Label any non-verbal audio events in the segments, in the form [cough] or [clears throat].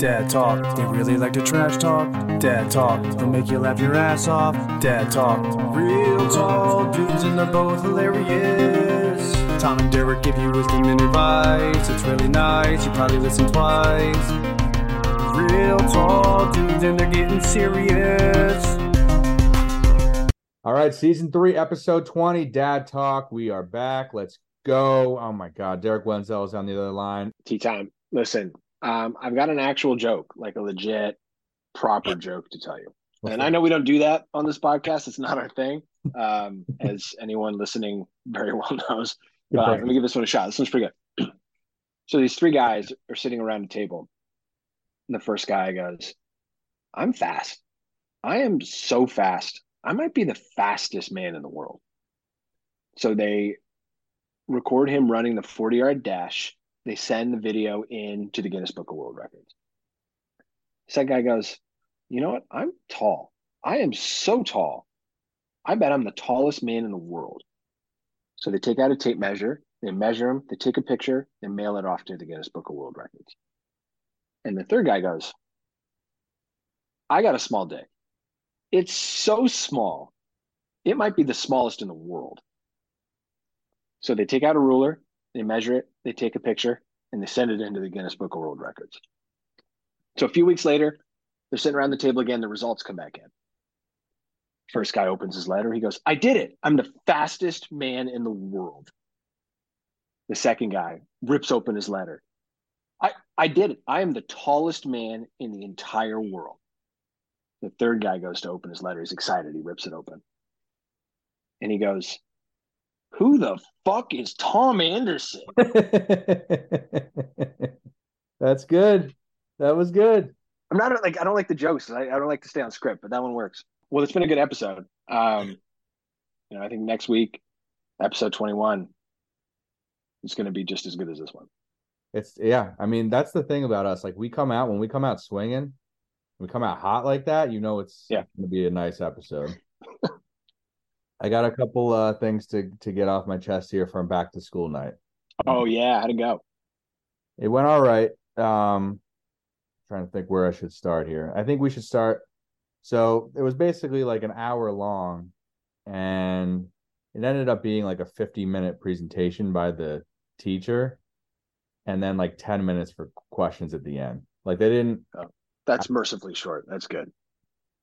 Dad talk, they really like to trash talk. Dad talk, they'll make you laugh your ass off. Dad talk, real tall dudes and they're both hilarious. Tom and Derek give you wisdom and advice. It's really nice, you probably listen twice. Real tall dudes and they're getting serious. All right, season three, episode 20, Dad Talk. We are back. Let's go. Oh my God. Derek Wenzel is on the other line. Tea time. Listen, um, I've got an actual joke, like a legit, proper joke to tell you. And? I know we don't do that on this podcast. It's not our thing, um, as anyone listening very well [laughs] knows. But uh, let me give this one a shot. This one's pretty good. [clears throat] so these three guys are sitting around a table. And the first guy goes, I'm fast. I am so fast. I might be the fastest man in the world. So they record him running the 40 yard dash. They send the video in to the Guinness Book of World Records. Second guy goes, You know what? I'm tall. I am so tall. I bet I'm the tallest man in the world. So they take out a tape measure, they measure him, they take a picture, they mail it off to the Guinness Book of World Records. And the third guy goes, I got a small dick. It's so small, it might be the smallest in the world. So they take out a ruler, they measure it, they take a picture, and they send it into the Guinness Book of World Records. So a few weeks later, they're sitting around the table again, the results come back in. First guy opens his letter. He goes, I did it. I'm the fastest man in the world. The second guy rips open his letter. I, I did it. I am the tallest man in the entire world. The third guy goes to open his letter. He's excited. He rips it open. And he goes, Who the fuck is Tom Anderson? [laughs] That's good. That was good. I'm not like I don't like the jokes. I, I don't like to stay on script, but that one works. Well, it's been a good episode. Um, you know, I think next week, episode 21, is going to be just as good as this one. It's yeah. I mean, that's the thing about us. Like we come out when we come out swinging, we come out hot like that. You know, it's Yeah. going to be a nice episode. [laughs] I got a couple uh things to to get off my chest here from back to school night. Oh yeah, how'd it go? It went all right. Um, trying to think where I should start here. I think we should start. So it was basically like an hour long, and it ended up being like a 50 minute presentation by the teacher, and then like 10 minutes for questions at the end. Like they didn't, That's mercifully short. That's good.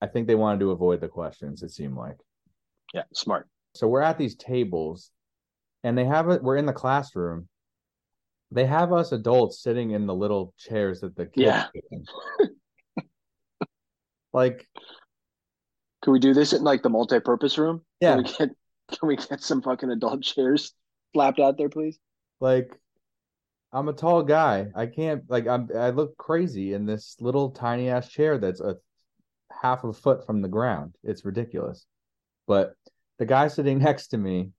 I think they wanted to avoid the questions, it seemed like. Yeah, smart. So we're at these tables, and they have it, we're in the classroom. They have us adults sitting in the little chairs that the kids Yeah. like Can we do this in like the multi-purpose room? Yeah. Can we get can we get some fucking adult chairs slapped out there, please? like I'm a tall guy. I can't like I'm I look crazy in this little tiny ass chair that's a half a foot from the ground. It's ridiculous. But the guy sitting [laughs] next to me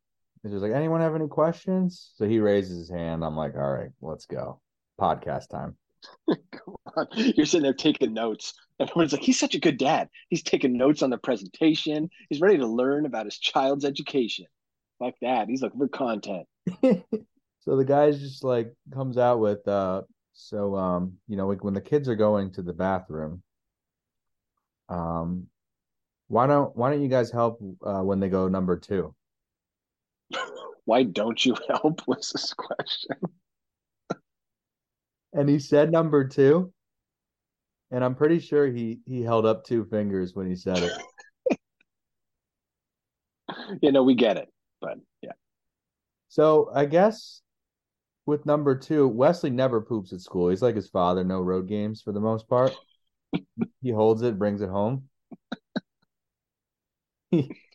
is just like, anyone have any questions? So he raises his hand. I'm like, all right, let's go. Podcast time. [laughs] Come on. You're sitting there taking notes. Everyone's like, he's such a good dad. He's taking notes on the presentation. He's ready to learn about his child's education. Fuck that. He's looking for content. [laughs] so the guy's just like comes out with uh so um you know like when the kids are going to the bathroom um why don't why don't you guys help uh when they go number two Why don't you help? Was this question? and he said number two and i'm pretty sure he he held up two fingers when he said it [laughs] You know, we get it. But yeah. so i guess with number two wesley never poops at school he's like his father no road games for the most part he holds it brings it home [laughs]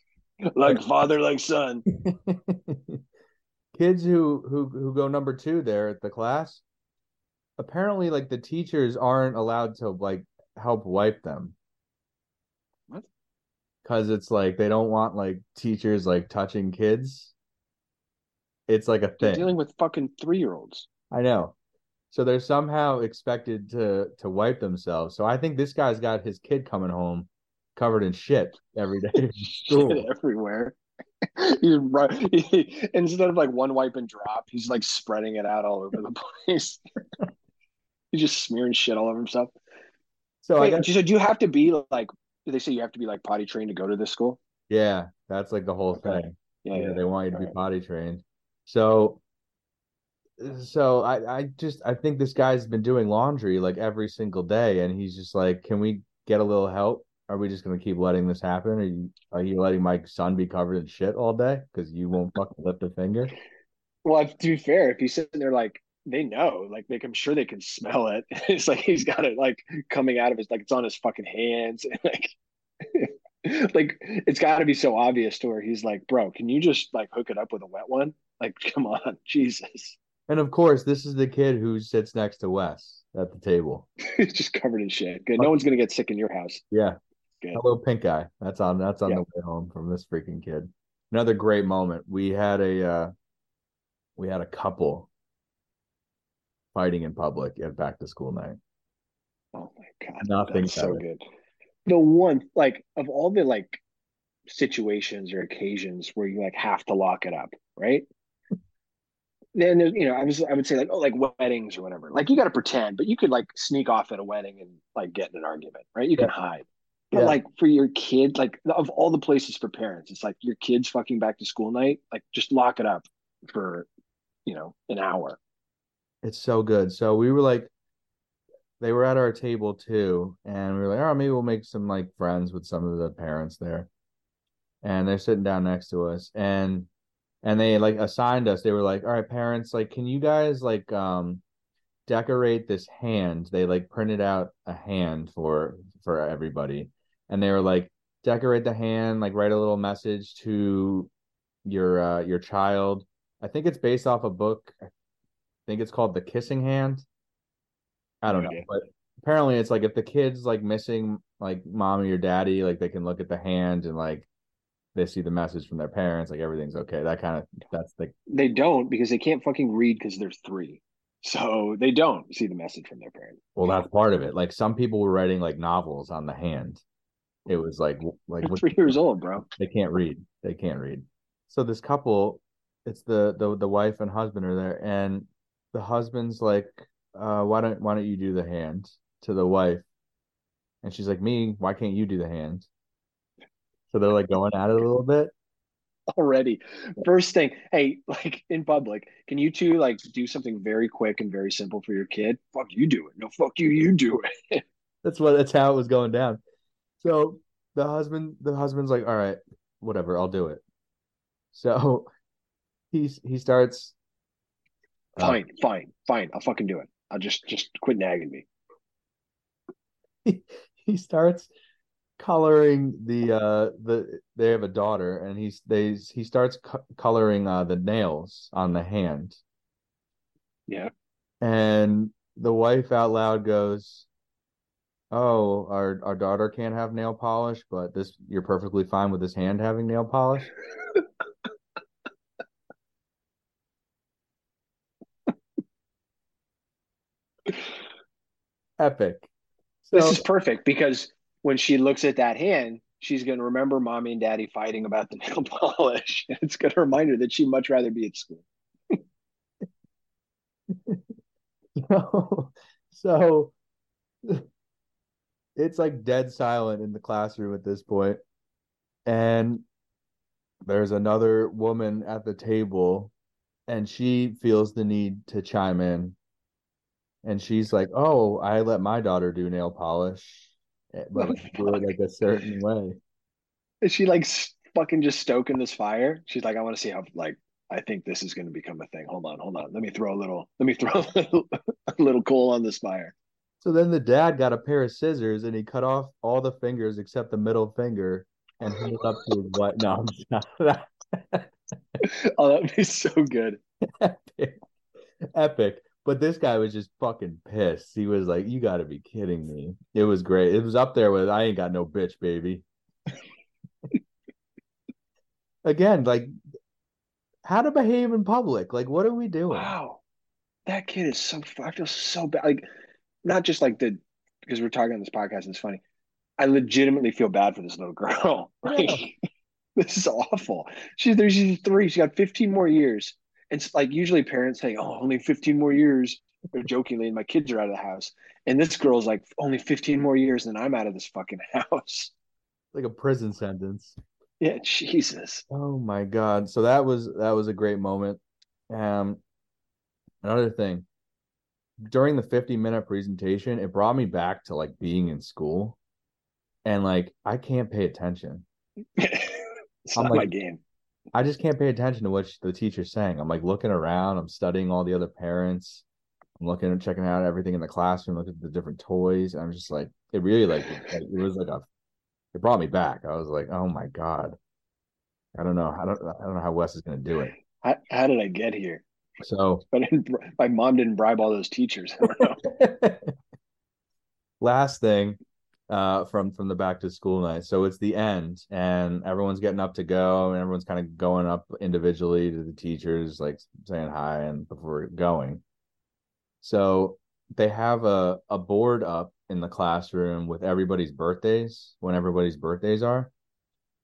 Like father, like son. [laughs] kids who who who go number two there at the class apparently like the teachers aren't allowed to like help wipe them What? because it's like they don't want like teachers like touching kids it's like a They're thing dealing with fucking three year olds. i know so they're somehow expected to to wipe themselves so i think this guy's got his kid coming home covered in shit every day. [laughs] Shit everywhere. [laughs] he's right. [laughs] He, instead of like one wipe and drop, he's like spreading it out all over the place. he's just smearing shit all over himself. So I Wait, got so do you have to be like? Do they say you have to be like potty trained to go to this school? yeah, that's like the whole Okay. thing. Yeah, yeah, yeah. they want you to be Alright. potty trained. So, so I, I just, I think this guy's been doing laundry like every single day, and he's just like, "Can we get a little help? Are we just gonna keep letting this happen? Are you, are you letting my son be covered in shit all day because you won't fucking lift a finger?" Well, to be fair, if he's sitting there like they know, like they, I'm sure they can smell it. [laughs] It's like he's got it like coming out of his like it's on his fucking hands. [laughs] Like, [laughs] like it's got to be so obvious to where he's like, bro, can you just like hook it up with a wet one? Like, come on, Jesus. And of course, this is the kid who sits next to Wes at the table. He's just covered in shit. Good. No one's gonna get sick in your house. Yeah, Good. hello, pink eye. That's on. That's on Yeah. the way home from this freaking kid. Another great moment. We had a, uh, we had a couple fighting in public at back to school night. Oh my god, Nothing that's so better. good. The one like of all the like situations or occasions where you like have to lock it up, right? Then there's you know I was I would say like oh like weddings or whatever like you got to pretend, but you could like sneak off at a wedding and like get in an argument, right? You can hide. But Yeah. like for your kid, like of all the places for parents, it's like your kids fucking back to school night, like just lock it up for you know an hour. It's so good. So we were like, they were at our table too, and we were like, oh, maybe we'll make some like friends with some of the parents there. And they're sitting down next to us, and and they like assigned us. They were like, all right, parents, like, can you guys like um decorate this hand? They like printed out a hand for for everybody, and they were like, decorate the hand, like write a little message to your uh your child. I think it's based off a book. I think it's called The Kissing Hand. I don't know, but apparently it's like if the kid's like missing like mommy or daddy, like they can look at the hand and like they see the message from their parents, like everything's okay. That kind of that's the They don't because they can't fucking read because they're three. So they don't see the message from their parents. well, that's part of it. Like some people were writing like novels on the hand. It was like like three years old, bro. they can't read. They can't read. So this couple, it's the the the wife and husband are there, and the husband's like, uh, why don't why don't you do the hand to the wife? And she's like, me, why can't you do the hand? So they're like going at it a little bit. Already. First thing, hey, [laughs] like in public, can you two like do something very quick and very simple for your kid? Fuck you do it. No, fuck you, you do it. [laughs] That's what that's how it was going down. So the husband the husband's like, all right, whatever, I'll do it. So [laughs] he's he starts uh, Fine, fine, fine. I'll fucking do it. I'll just just quit nagging me. [laughs] he starts coloring the uh the they have a daughter and he's they he starts co- coloring uh the nails on the hand Yeah. and the wife out loud goes oh our our daughter can't have nail polish but this you're perfectly fine with this hand having nail polish epic so This is perfect because when she looks at that hand, she's going to remember mommy and daddy fighting about the [laughs] nail polish. And it's going to remind her that she'd much rather be at school. [laughs] So, so it's like dead silent in the classroom at this point. And there's another woman at the table, and she feels the need to chime in. And she's like, Oh, I let my daughter do nail polish, eh, [laughs] but I do it like a certain way. Is she like fucking just stoking this fire? She's like, I want to see how like I think this is going to become a thing. Hold on, hold on. Let me throw a little. Let me [laughs] throw a little, a little coal on this fire. So then the dad got a pair of scissors and he cut off all the fingers except the middle finger and held up to his wife. No, I'm [laughs] [laughs] Oh, that'd be so good. [laughs] epic. epic. But this guy was just fucking pissed. He was like, "You got to be kidding me!" It was great. It was up there with "I ain't got no bitch, baby." Again, like how to behave in public. Like, what are we doing? Wow, that kid is so. I feel so bad. Like, not just like the because we're talking on this podcast. and It's funny. I legitimately feel bad for this little girl. [laughs] Like, [laughs] this is awful. She's there's she's three. She got 15 more years. It's like usually parents say, "Oh, only 15 more years," They're jokingly, and my kids are out of the house. And this girl's like, only 15 more years and I'm out of this fucking [laughs] house. Like a prison sentence. Yeah, Jesus. Oh my God. So that was that was a great moment. Um another thing. During the 50 minute presentation, it brought me back to like being in school. And like I can't pay attention. [laughs] it's I'm not like- my game. I just can't pay attention to what the teacher's saying. I'm like looking around, I'm studying all the other parents. I'm looking and checking out everything in the classroom, looking at the different toys. And I'm just like, it really like it, it was like a it brought me back. I was like, oh my God. I don't know. I don't I don't know how Wes is gonna do it. How, how did I get here? So [laughs] But my mom didn't bribe all those teachers. [laughs] I don't know. last thing uh from from the back to school night so it's the end and everyone's getting up to go and everyone's kind of going up individually to the teachers like saying hi and before going so they have a a board up in the classroom with everybody's birthdays when everybody's birthdays are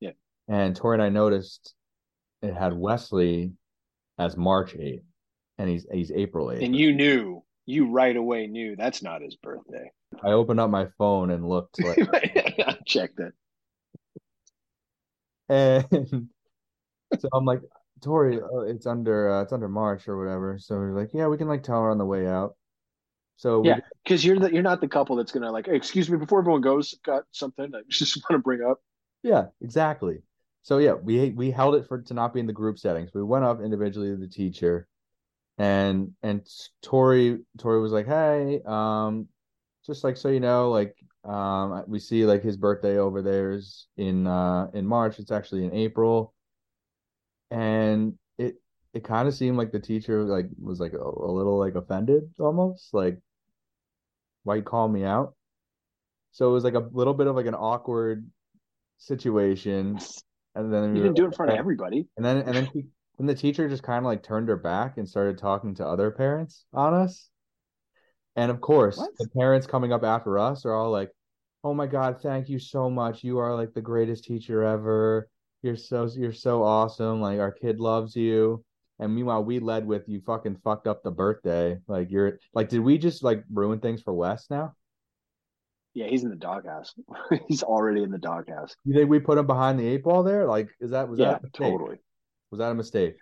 Yeah. and tori and i noticed it had wesley as march 8th and he's he's april 8th and you knew, you right away knew that's not his birthday. i opened up my phone and looked like [laughs] I checked it. And so I'm like, Tori, uh, it's under uh, it's under March or whatever. So we're like, yeah, we can like tell her on the way out. So Yeah, because you're the, you're not the couple that's gonna like, excuse me, before everyone goes, got something I [laughs] just want to bring up. yeah, exactly. So yeah, we we held it for to not be in the group settings. We went up individually to the teacher, and and Tori Tori was like, hey, um, just like so you know, like um, we see like his birthday over there is in uh in March. It's actually in April, and it it kind of seemed like the teacher like was like a, a little like offended almost like why you call me out so it was like a little bit of like an awkward situation and then You didn't do it in front of everybody. and then and then she, then the teacher just kind of like turned her back and started talking to other parents on us. And of course What? the parents coming up after us are all like oh my god thank you so much. You are like the greatest teacher ever. You're so you're so awesome. Like our kid loves you. And meanwhile we led with you fucking fucked up the birthday. Like you're like did we just like ruin things for wes now? Yeah, he's in the doghouse. [laughs] he's already in the doghouse. you think we put him behind the eight ball there? Like is that was Yeah, that totally. Was that a mistake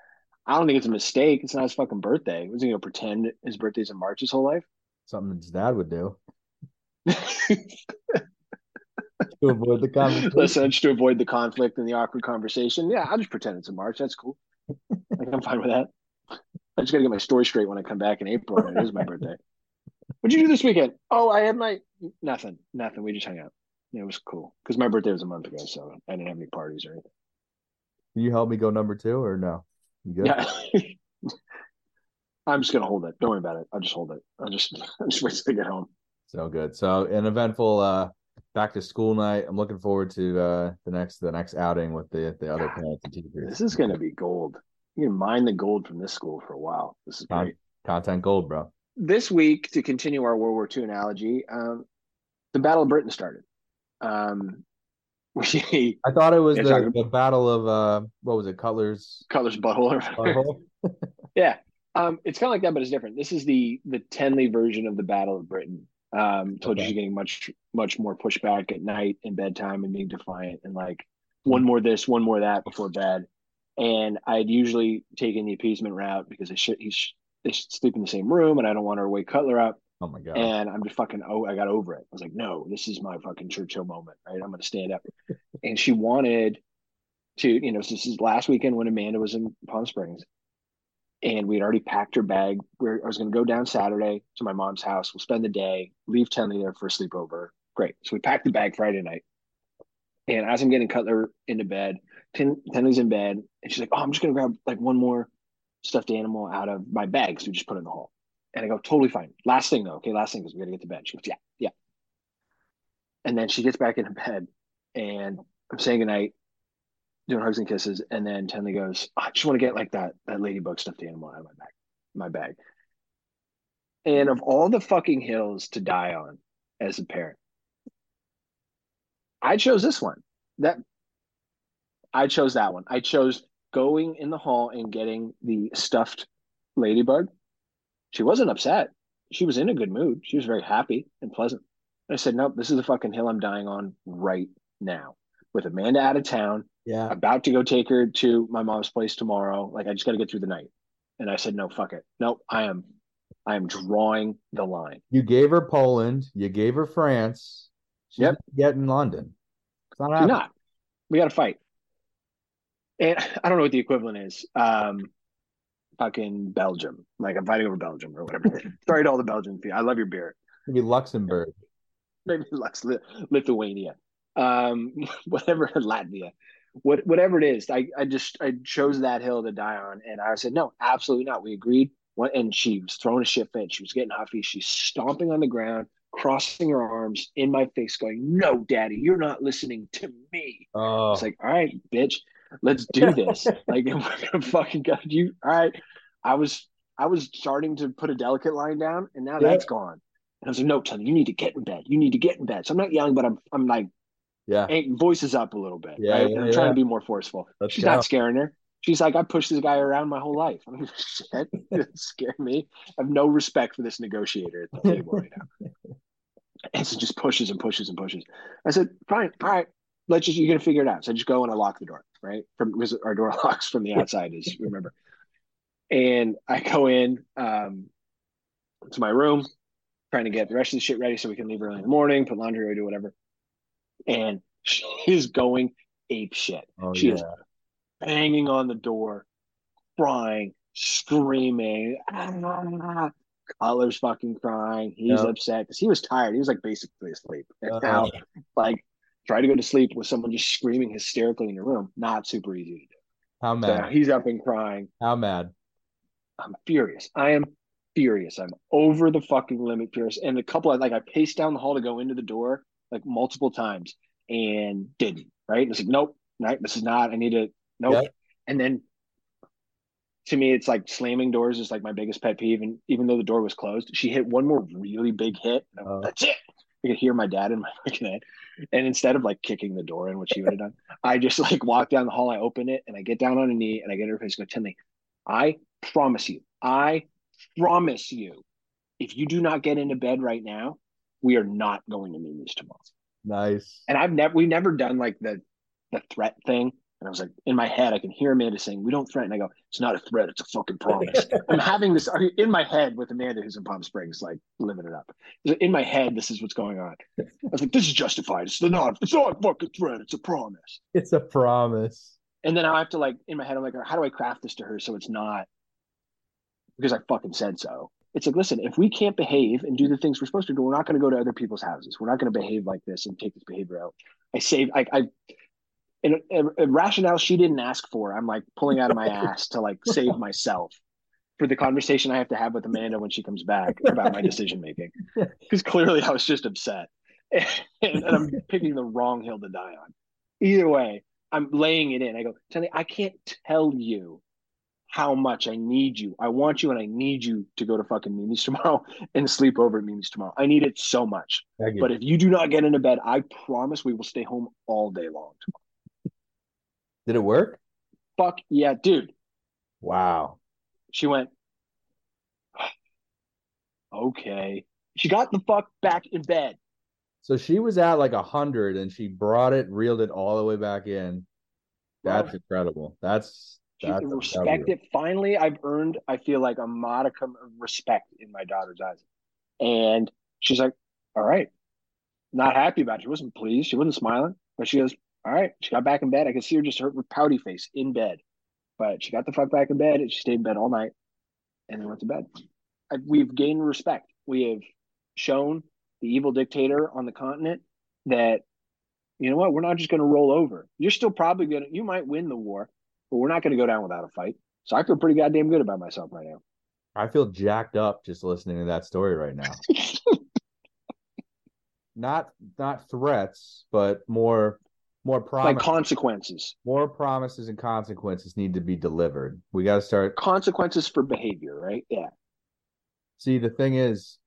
I don't think it's a mistake. It's not his fucking birthday. Was he gonna pretend his birthday's in March his whole life? something his dad would do [laughs] to avoid the conversation Listen, just to avoid the conflict and the awkward conversation. Yeah, I'll just pretend it's in March. That's cool. Like I'm fine with that. I just gotta get my story straight when I come back in April and it is my birthday. What'd you do this weekend? Oh, I had my nothing. Nothing. We just hung out. Yeah, it was cool. Because my birthday was a month ago, so I didn't have any parties or anything. Can you help me go number two or no? You good? Yeah. [laughs] I'm just gonna hold it. Don't worry about it. I'll just hold it. I'll just [laughs] I'll just wait till I get home. So good. So an eventful uh back to school night. I'm looking forward to uh the next the next outing with the the other parents and teachers. This is gonna be gold. You can mine the gold from this school for a while. This is Con- great. content gold, bro. This week, to continue our World War II analogy, um, the Battle of Britain started. Um, we [laughs] I thought it was the, sorry. the battle of uh what was it, Cutler's Cutler's butthole. butthole? [laughs] [laughs] yeah, um, it's kind of like that, but it's different. This is the the Tenley version of the Battle of Britain. Um, told you she's getting much much more pushback at night and bedtime and being defiant and like one more this, one more that before bed. And I'd usually taken the appeasement route because they should he's they should sleep in the same room and I don't want her to wake Cutler up. Oh my god. And I'm just fucking oh I got over it. I was like, no, this is my fucking Churchill moment, right? I'm gonna stand up. [laughs] and she wanted to, you know, so this is last weekend when Amanda was in Palm Springs. And we had already packed her bag. Where I was gonna go down Saturday to my mom's house. We'll spend the day, leave Tenley there for a sleepover. Great. So we packed the bag Friday night. And as I'm getting Cutler into bed, Ten, Tenley's in bed, and she's like, "Oh, I'm just gonna grab like one more stuffed animal out of my bag, so we just put it in the hall." And I go, "Totally fine." Last thing though, okay, last thing because we gotta get to bed. She goes, "Yeah, yeah." And then she gets back into bed, and I'm saying goodnight, doing hugs and kisses, and then Tenley goes, oh, "I just want to get like that that ladybug stuffed animal out of my bag, my bag." And of all the fucking hills to die on as a parent, I chose this one. That I chose that one. I chose going in the hall and getting the stuffed ladybug. She wasn't upset. she was in a good mood. She was very happy and pleasant. And I said, nope, this is the fucking hill I'm dying on right now. With Amanda out of town, Yeah. about to go take her to my mom's place tomorrow. Like I just got to get through the night. And I said, no, fuck it. Nope, I am, I am drawing the line. You gave her Poland. You gave her France. She's Yep. not getting London. It's not happening. not. We got to fight. And [laughs] I don't know what the equivalent is. Um, fucking Belgium. Like I'm fighting over Belgium or whatever. [laughs] Sorry to all the Belgian people. I love your beer. Maybe Luxembourg. maybe Lux, Lithuania, um, [laughs] whatever, [laughs] Latvia, what, whatever it is. I, I just, I chose that hill to die on. And I said, no, absolutely not. We agreed. What, and she was throwing a shit fit. She was getting huffy. She's stomping on the ground, crossing her arms in my face, going, no, daddy, you're not listening to me. Oh, It's like, all right, bitch, let's do [laughs] this. like, we're gonna fucking go. You, all right. I was, I was starting to put a delicate line down, and now Yeah. that's gone. And I was like, no, Tony, you need to get in bed. You need to get in bed. So I'm not yelling, but I'm, I'm like, yeah. hey, voices up a little bit, Yeah, right? yeah, and I'm trying to be more forceful. Let's She's go. not scaring her. She's like, I pushed this guy around my whole life. I'm like, [laughs] shit, it doesn't scare me. I have no respect for this negotiator at the table right now. [laughs] And so just pushes and pushes and pushes. I said, fine, all right, let's just, you're to figure it out. So I just go and I lock the door, right? From because our door [laughs] locks from the outside, as you remember. And I go in um, to my room, trying to get the rest of the shit ready so we can leave early in the morning, put laundry away, do whatever. And [laughs] she is going ape shit. Oh, she yeah. is banging on the door, crying, screaming. [laughs] Ah, fucking crying. He's Yeah. upset because he was tired. He was like basically asleep. And Uh-huh. now, like, try to go to sleep with someone just screaming hysterically in your room. Not super easy to do. How So mad? he's up and crying. How mad? I'm furious. I am furious. I'm over the fucking limit furious. And a couple of like I paced down the hall to go into the door like multiple times and didn't. Right. And it's like, nope, right. This is not. I need to nope. Yeah. And then to me, it's like slamming doors is like my biggest pet peeve. And even though the door was closed, she hit one more really big hit. Oh. That's it. I could hear my dad in my [laughs] fucking head. And instead of like kicking the door in, which he would have done, I just like walk down the hall, I open it, and I get down on a knee and I get her face and go, Tenley, I promise you, I promise you, if you do not get into bed right now, we are not going to Mimi's tomorrow. Nice. And I've never we've never done like the the threat thing. And I was like, in my head, I can hear Amanda saying, "We don't threaten." I go, "It's not a threat; it's a fucking promise." [laughs] I'm having this in my head with Amanda, who's in Palm Springs, like living it up. In my head, this is what's going on. [laughs] I was like, "This is justified. It's not. It's not a fucking threat. It's a promise." It's a promise. And then I have to like in my head, I'm like, "How do I craft this to her so it's not because I fucking said so?" It's like, listen, if we can't behave and do the things we're supposed to do, we're not going to go to other people's houses. We're not going to behave like this and take this behavior out. I save, I, I, and a, a rationale she didn't ask for. I'm like pulling out of my [laughs] ass to like save myself for the conversation I have to have with Amanda when she comes back about my decision making. [laughs] Because clearly I was just upset, [laughs] and, and I'm picking the wrong hill to die on. Either way, I'm laying it in. I go, Tony, I can't tell you how much I need you. I want you and I need you to go to fucking Mimi's tomorrow and sleep over at Mimi's tomorrow. I need it so much. But if you do not get into bed, I promise we will stay home all day long tomorrow. Did it work? Fuck yeah, dude. Wow. She went, okay. She got the fuck back in bed. So she was at like a hundred and she brought it, reeled it all the way back in. That's Wow. incredible. That's She that's respect it. Finally, I've earned, I feel like, a modicum of respect in my daughter's eyes. And she's like, all right. Not happy about it. She wasn't pleased. She wasn't smiling. But she goes, all right. She got back in bed. I could see her just her pouty face in bed. But she got the fuck back in bed and she stayed in bed all night and then went to bed. I, we've gained respect. We have shown the evil dictator on the continent that, you know what, we're not just going to roll over. You're still probably going to, you might win the war, but we're not going to go down without a fight. So I feel pretty goddamn good about myself right now. I feel jacked up just listening to that story right now. [laughs] not not threats, but more more like consequences, more promises and consequences need to be delivered. We got to start. consequences for behavior, right? Yeah. See, the thing is,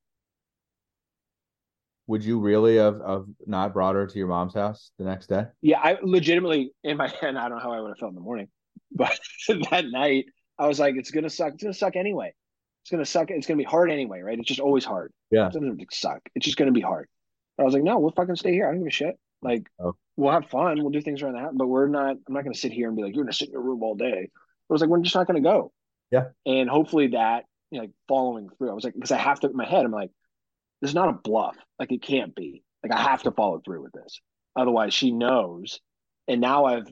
would you really have, have not brought her to your mom's house the next day? Yeah. I legitimately, in my [laughs] head, I don't know how I would have felt in the morning, [laughs] but that night, I was like, it's going to suck. It's going to suck anyway. It's gonna suck. It's gonna be hard anyway, right? It's just always hard. Yeah. It doesn't suck. It's just gonna be hard. But I was like, no, we'll fucking stay here. I don't give a shit. Like, Oh. we'll have fun. We'll do things around that. But we're not. I'm not gonna sit here and be like, you're gonna sit in your room all day. I was like, we're just not gonna go. Yeah. And hopefully that, you know, like following through. I was like, because I have to. In my head, I'm like, this is not a bluff. Like it can't be. Like I have to follow through with this. Otherwise, she knows. And now I've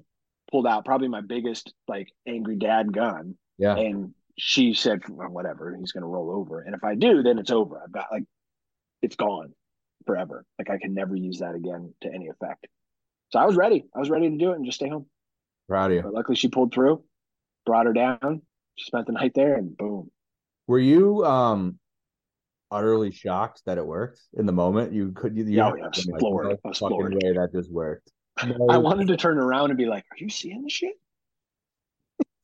pulled out probably my biggest like angry dad gun Yeah. and she said well, whatever he's going to roll over and if i do then it's over i've got like it's gone forever like i can never use that again to any effect so i was ready i was ready to do it and just stay home Proud of you. but luckily she pulled through brought her down she spent the night there and boom Were you um utterly shocked that it worked in the moment? You could you, you Yeah, had yeah, I was like, floored. "No I was floored." way that just worked. [laughs] i wanted to turn around and be like are you seeing this shit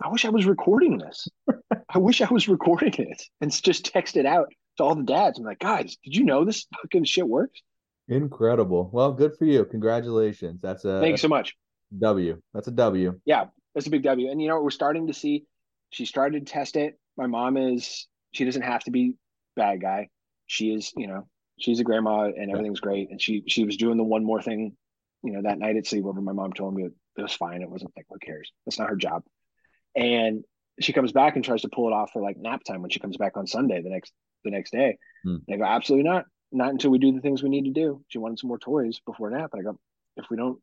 i wish i was recording this [laughs] i wish i was recording it and just text it out to all the dads i'm like guys did you know this fucking shit works Incredible. Well, good for you. Congratulations. That's a thanks so much W. That's a W. Yeah, that's a big W. And you know, we're starting to see she started to test it. My mom is she doesn't have to be bad guy. She is, you know, she's a grandma and everything's great. And she she was doing the one more thing, you know, that night at sleepover. My mom told me it, it was fine. It wasn't like who cares? That's not her job. And she comes back and tries to pull it off for like nap time when she comes back on Sunday the next the next day. Hmm. And I go, absolutely not. Not until we do the things we need to do. She wanted some more toys before nap. And I go, if we don't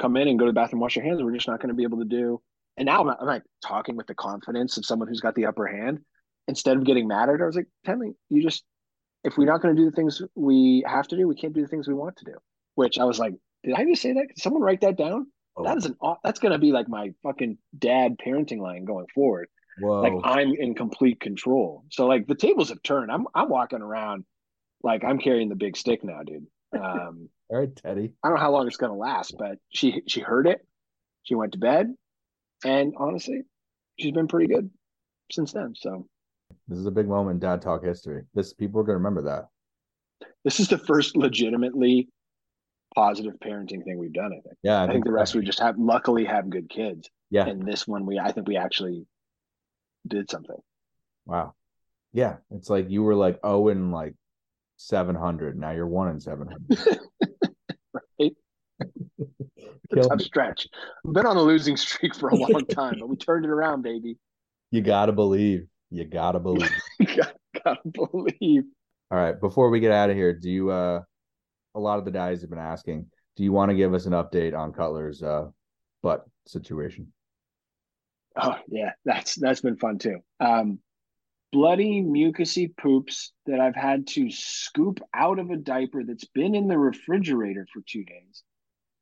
come in and go to the bathroom, wash your hands, we're just not going to be able to do. And now I'm, I'm like talking with the confidence of someone who's got the upper hand. Instead of getting mad at her, I was like, tell me, you just, if we're not going to do the things we have to do, we can't do the things we want to do. Which I was like, did I just say that? Could someone write that down? Oh, That is an, that's going to be like my fucking dad parenting line going forward. Whoa. Like I'm in complete control. So like the tables have turned. I'm, I'm walking around like I'm carrying the big stick now, dude. [laughs] Um, All right, Teddy. I don't know how long it's going to last, but she she heard it. She went to bed, and honestly, she's been pretty good since then. So This is a big moment in dad talk history. This people are gonna remember that. this is the first legitimately positive parenting thing we've done. I think. Yeah, I, think the rest we just have luckily have good kids, Yeah. and this one we I think we actually did something. Wow. Yeah, it's like you were like oh and like seven hundred. Now you're one in seven hundred. [laughs] Kill [laughs] tough me. stretch. Been on a losing streak for a long [laughs] time, but we turned it around, baby. You gotta believe. You gotta believe. gotta, gotta believe. All right. Before we get out of here, do you uh a lot of the guys have been asking, do you want to give us an update on Cutler's uh butt situation? Oh yeah, that's that's been fun too. Um, bloody mucusy poops that I've had to scoop out of a diaper that's been in the refrigerator for two days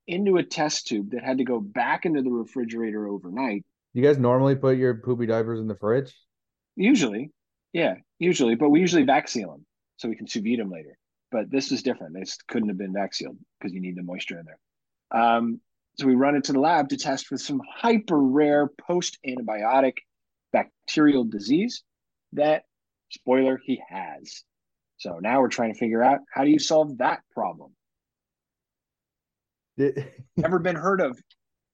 into a test tube that had to go back into the refrigerator overnight. You guys normally put your poopy diapers in the fridge? Usually, yeah, usually, but we usually vac seal them so we can sous vide them later. But this is different. This couldn't have been vac sealed because you need the moisture in there. Um, so we run it to the lab to test for some hyper rare post antibiotic bacterial disease that, spoiler, he has. So now we're trying to figure out how do you solve that problem? [laughs] Never been heard of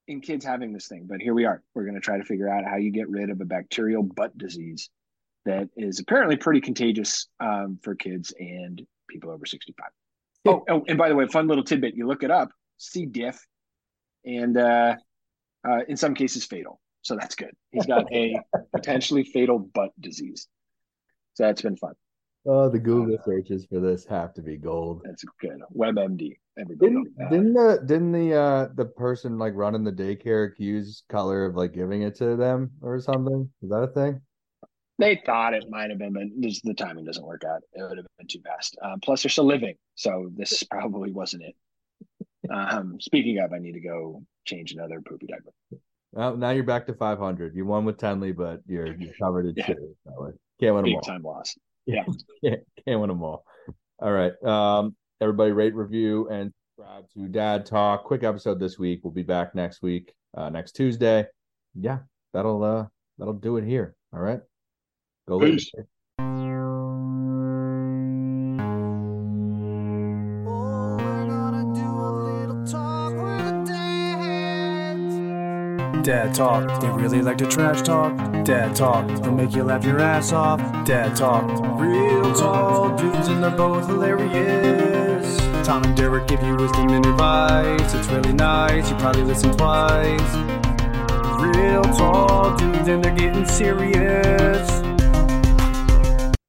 in kids having this thing, but here we are. We're going to try to figure out how you get rid of a bacterial butt disease that is apparently pretty contagious um, for kids and people over 65. Oh, oh, and by the way, fun little tidbit you look it up, C. diff, and uh, uh, in some cases, fatal. So that's good. He's got a [laughs] potentially fatal butt disease. So that's been fun. oh, the Google searches for this have to be gold. That's good. WebMD. Everybody. Didn't Uh, didn't the didn't the uh the person like running the daycare accuse Cutler of like giving it to them or something? Is that a thing? They thought it might have been, but just the timing doesn't work out. It would have been too fast. Um, plus, they're still living, so this probably wasn't it. Um, speaking of, I need to go change another poopy diaper. Well, now you're back to 500. You won with Tenley, but you're you're covered in [laughs] Yeah. shit. Can't win them Big all. time loss. [laughs] Can't, can't win them all. All right. Um, everybody rate, review, and subscribe to Dad Talk. Quick episode this week. We'll be back next week, uh, next Tuesday. Yeah, that'll uh that'll do it here. All right. Go Peace. Lakers. Dad talk. They really like to trash talk. Dad talk, they'll make you laugh your ass off. Dad talk, real tall dudes and they're both hilarious. Tom and Derek give you wisdom and advice. It's really nice, you probably listen twice. Real tall dudes and they're getting serious.